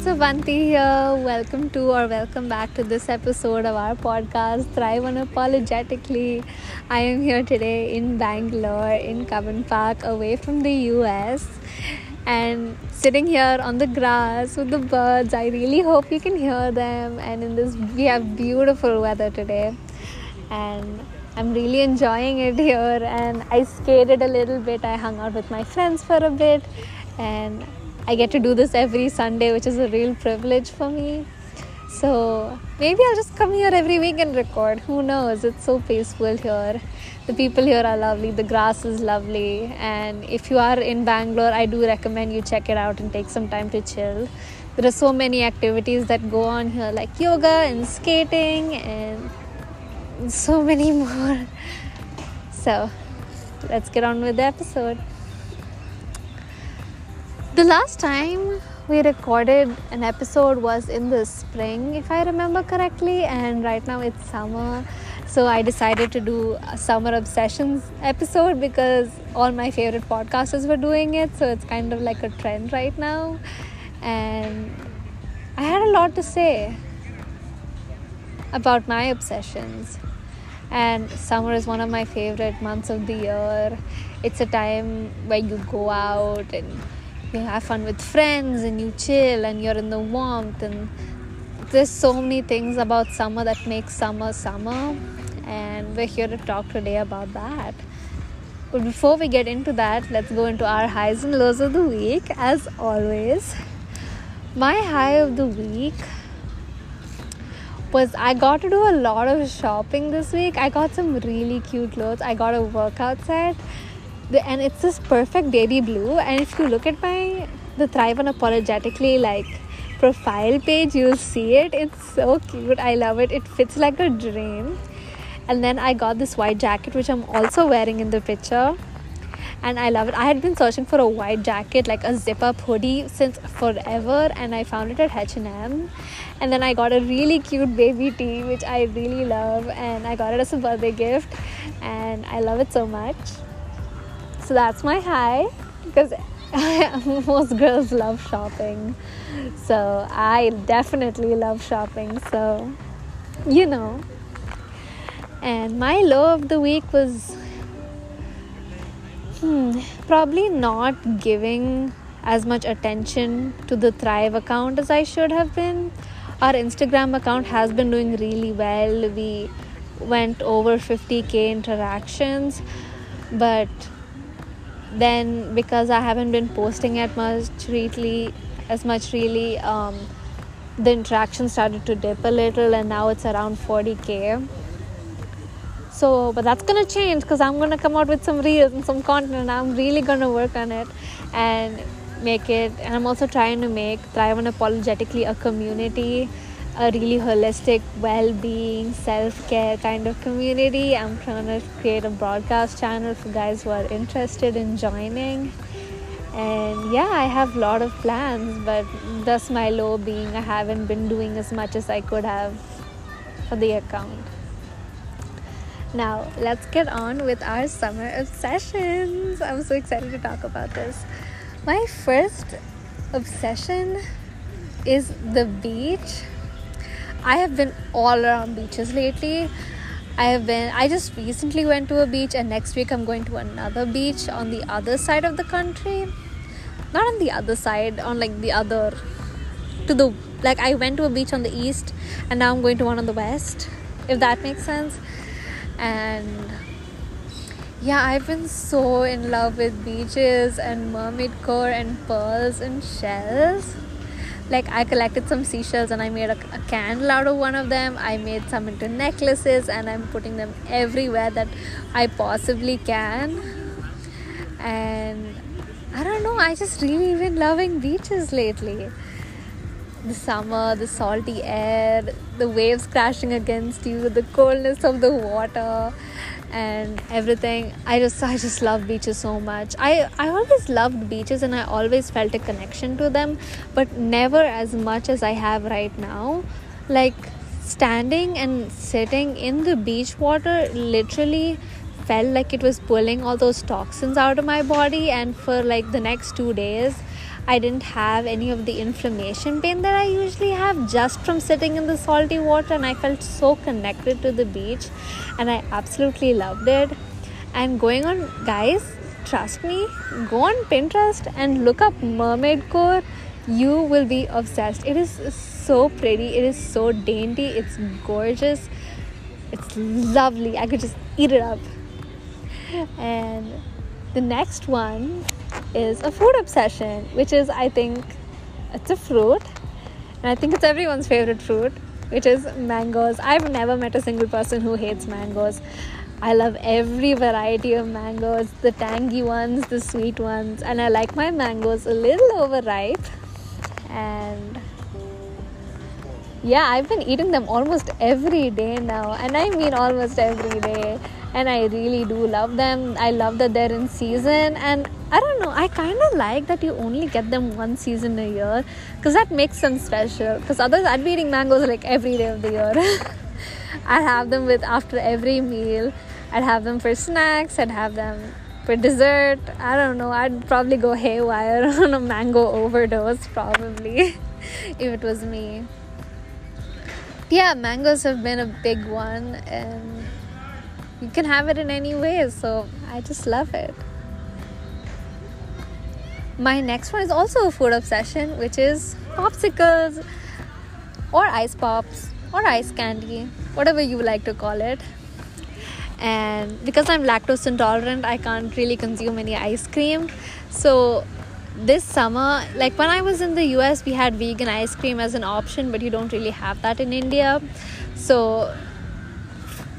it's Avanti here. Welcome to or welcome back to this episode of our podcast, Thrive Unapologetically. I am here today in Bangalore, in Cubbon Park, away from the US, and sitting here on the grass with the birds. I really hope you can hear them. And in this, we have beautiful weather today, and I'm really enjoying it here. And I skated a little bit. I hung out with my friends for a bit, and I get to do this every Sunday, which is a real privilege for me. So maybe I'll just come here every week and record. Who knows? It's so peaceful here. The people here are lovely, the grass is lovely. And if you are in Bangalore, I do recommend you check it out and take some time to chill. There are so many activities that go on here, like yoga and skating, and so many more. So let's get on with the episode. The last time we recorded an episode was in the spring, if I remember correctly, and right now it's summer. So I decided to do a summer obsessions episode because all my favorite podcasters were doing it. So it's kind of like a trend right now. And I had a lot to say about my obsessions. And summer is one of my favorite months of the year. It's a time where you go out and you have fun with friends and you chill and you're in the warmth and there's so many things about summer that makes summer summer and we're here to talk today about that but before we get into that let's go into our highs and lows of the week as always my high of the week was I got to do a lot of shopping this week. I got some really cute clothes. I got a workout set and it's this perfect baby blue. And if you look at my the thrive unapologetically like profile page you'll see it. It's so cute. I love it. It fits like a dream. And then i got this white jacket which i'm also wearing in the picture. And I love it. I had been searching for a white jacket, like a zip up hoodie, since forever, and I found it at H&M. And then I got a really cute baby tee, which I really love, and I got it as a birthday gift, and I love it so much so that's my high because most girls love shopping. So i definitely love shopping so you know. And my low of the week was hmm, probably not giving as much attention to the thrive account as i should have been. Our instagram account has been doing really well. We went over 50k interactions but then because i haven't been posting as much really as much really um, the interaction started to dip a little and now it's around 40k so but that's gonna change because i'm gonna come out with some reels and some content i'm really gonna work on it and make it and i'm also trying to make thrive unapologetically a community a really holistic well-being self-care kind of community. I'm trying to create a broadcast channel for guys who are interested in joining. And yeah i have a lot of plans but thus my low being i haven't been doing as much as i could have for the account. Now let's get on with our summer obsessions. I'm so excited to talk about this. My first obsession is the beach I have been all around beaches lately. I have been, I just recently went to a beach, and next week I'm going to another beach on the other side of the country. Not on the other side, on like the other, to the, like I went to a beach on the east, and now I'm going to one on the west, if that makes sense. And yeah, I've been so in love with beaches and mermaid core and pearls and shells like i collected some seashells and i made a, a, candle out of one of them. I made some into necklaces and i'm putting them everywhere that i possibly can. And i don't know i just really been loving beaches lately. The summer the salty air the waves crashing against you the coldness of the water and everything. I just i just love beaches so much. I i always loved beaches and i always felt a connection to them but never as much as i have right now. Like standing and sitting in the beach water literally felt like it was pulling all those toxins out of my body and for like the next 2 days I didn't have any of the inflammation pain that I usually have just from sitting in the salty water and I felt so connected to the beach and I absolutely loved it. And going on guys trust me go on Pinterest and look up mermaid core. You will be obsessed. It is so pretty. It is so dainty. It's gorgeous. It's lovely. I could just eat it up. And the next one is a food obsession which is i think it's a fruit. And i think it's everyone's favorite fruit which is mangoes. I've never met a single person who hates mangoes. I love every variety of mangoes, the tangy ones, the sweet ones, and I like my mangoes a little overripe. And yeah i've been eating them almost every day now. And i mean almost every day. And i really do love them. I love that they're in season. And i don't know. I kind of like that you only get them one season a year because that makes them special. Because otherwise i'd be eating mangoes like every day of the year. I'd have them with after every meal i'd have them for snacks i'd have them for dessert, I don't know, I'd probably go haywire on a mango overdose, probably, if it was me. Yeah, mangoes have been a big one, and you can have it in any way, so I just love it. My next one is also a food obsession, which is popsicles or ice pops or ice candy, whatever you like to call it. And because i'm lactose intolerant i can't really consume any ice cream. So this summer like when i was in the us we had vegan ice cream as an option but you don't really have that in india. So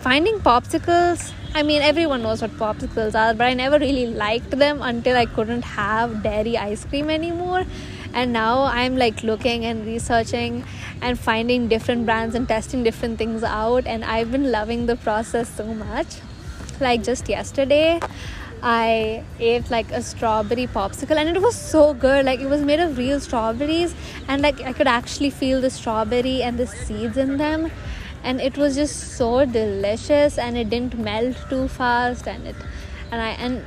finding popsicles i mean everyone knows what popsicles are but i never really liked them until i couldn't have dairy ice cream anymore. And now i'm like looking and researching and finding different brands and testing different things out and i've been loving the process so much. Like just yesterday I ate like a strawberry popsicle and it was so good. Like it was made of real strawberries and like I could actually feel the strawberry and the seeds in them and it was just so delicious and it didn't melt too fast and it and I and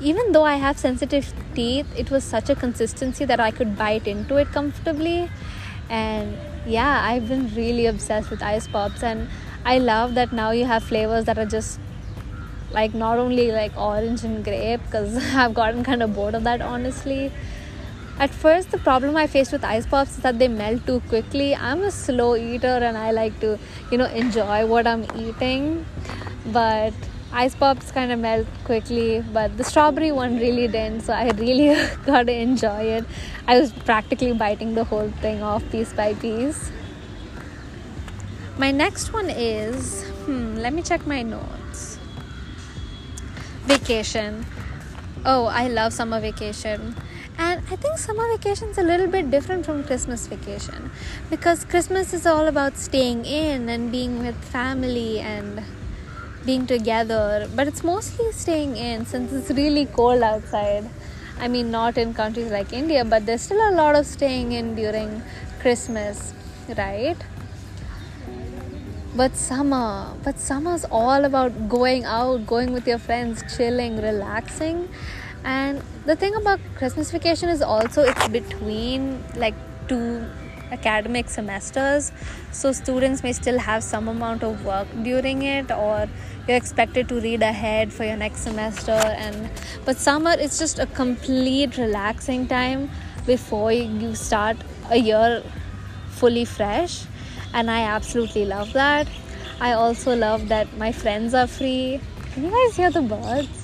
even though I have sensitive teeth, it was such a consistency that I could bite into it comfortably. And yeah, I've been really obsessed with ice pops, and I love that now you have flavors that are just like not only like orange and grape because I've gotten kind of bored of that honestly. At first, the problem I faced with ice pops is that they melt too quickly. I'm a slow eater and I like to, you know, enjoy what I'm eating. But ice pops kind of melt quickly but the strawberry one really didn't so i really got to enjoy it. I was practically biting the whole thing off piece by piece. My next one is hmm let me check my notes. Vacation. Oh i love summer vacation i think summer vacation is a little bit different from christmas vacation because christmas is all about staying in and being with family and being together, but it's mostly staying in since it's really cold outside. I mean, not in countries like India, but there's still a lot of staying in during Christmas, right? But summer, but summer's all about going out, going with your friends, chilling, relaxing. And the thing about Christmas vacation is also it's between like two academic semesters. So students may still have some amount of work during it or you're expected to read ahead for your next semester. And but summer it's just a complete relaxing time before you start a year fully fresh. And i absolutely love that. I also love that my friends are free. Can you guys hear the birds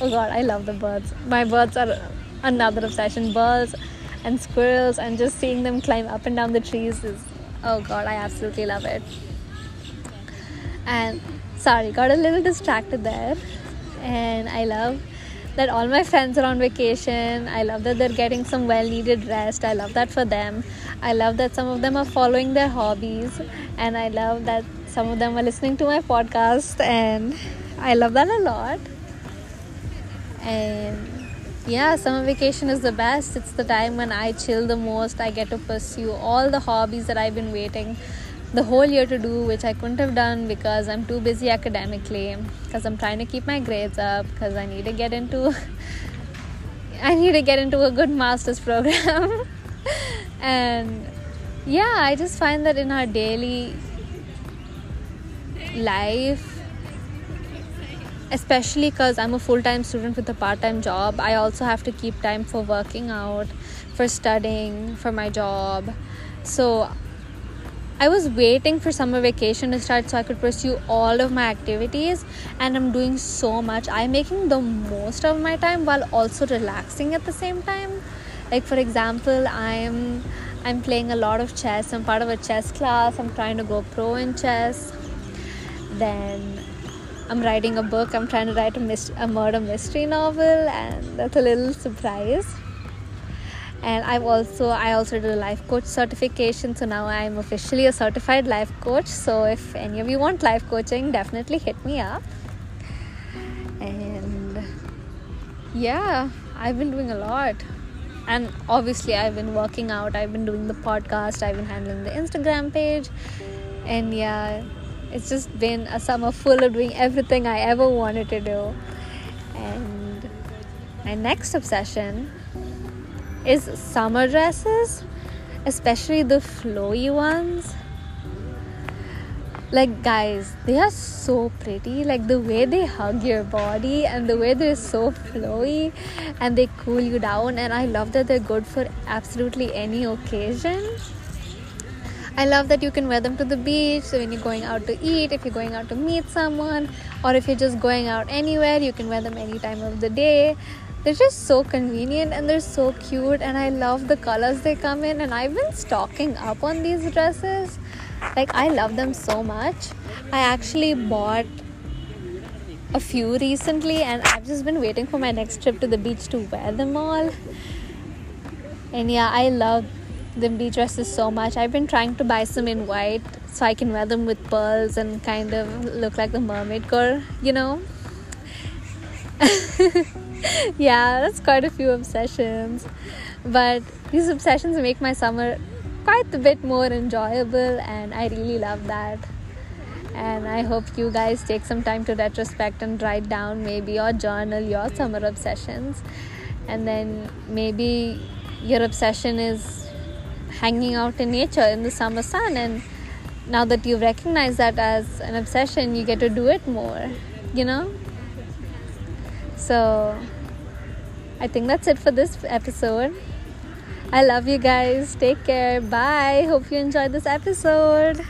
oh god i love the birds. My birds are another obsession. Birds and squirrels and just seeing them climb up and down the trees is oh god i absolutely love it. And sorry got a little distracted there. And i love that all my friends are on vacation. I love that they're getting some well needed rest. I love that for them. I love that some of them are following their hobbies. And i love that some of them are listening to my podcast. And i love that a lot and yeah summer vacation is the best it's the time when i chill the most i get to pursue all the hobbies that i've been waiting the whole year to do, which I couldn't have done because I'm too busy academically, because I'm trying to keep my grades up, because I need to get into I need to get into a good master's program. and yeah, I just find that in our daily life especially because I'm a full time student with a part time job, I also have to keep time for working out, for studying, for my job. So I was waiting for summer vacation to start so I could pursue all of my activities, and I'm doing so much. I'm making the most of my time while also relaxing at the same time. Like for example, I'm I'm playing a lot of chess. I'm part of a chess class. I'm trying to go pro in chess. Then I'm writing a book. I'm trying to write a, myst- a murder mystery novel, and that's a little surprise. And I've also I also did a life coach certification, so now I'm officially a certified life coach. So if any of you want life coaching, definitely hit me up. And yeah, I've been doing a lot. And obviously, I've been working out, I've been doing the podcast, I've been handling the Instagram page. And yeah, it's just been a summer full of doing everything I ever wanted to do. And my next obsession is summer dresses, especially the flowy ones. Like, guys, they are so pretty. Like, the way they hug your body and the way they're so flowy and they cool you down. And I love that they're good for absolutely any occasion. I love that you can wear them to the beach. So when you're going out to eat, if you're going out to meet someone, or if you're just going out anywhere, you can wear them any time of the day. They're just so convenient and they're so cute, and I love the colors they come in. And I've been stocking up on these dresses. Like, I love them so much. I actually bought a few recently, and I've just been waiting for my next trip to the beach to wear them all. And yeah, I love beach dresses so much. I've been trying to buy some in white so I can wear them with pearls and kind of look like the mermaid girl, you know? yeah, that's quite a few obsessions. But these obsessions make my summer quite a bit more enjoyable, and I really love that. And I hope you guys take some time to retrospect and write down maybe your journal your summer obsessions. And then maybe your obsession is hanging out in nature in the summer sun and now that you recognize that as an obsession you get to do it more you know? So i think that's it for this episode. I love you guys. Take care. Bye. Hope you enjoyed this episode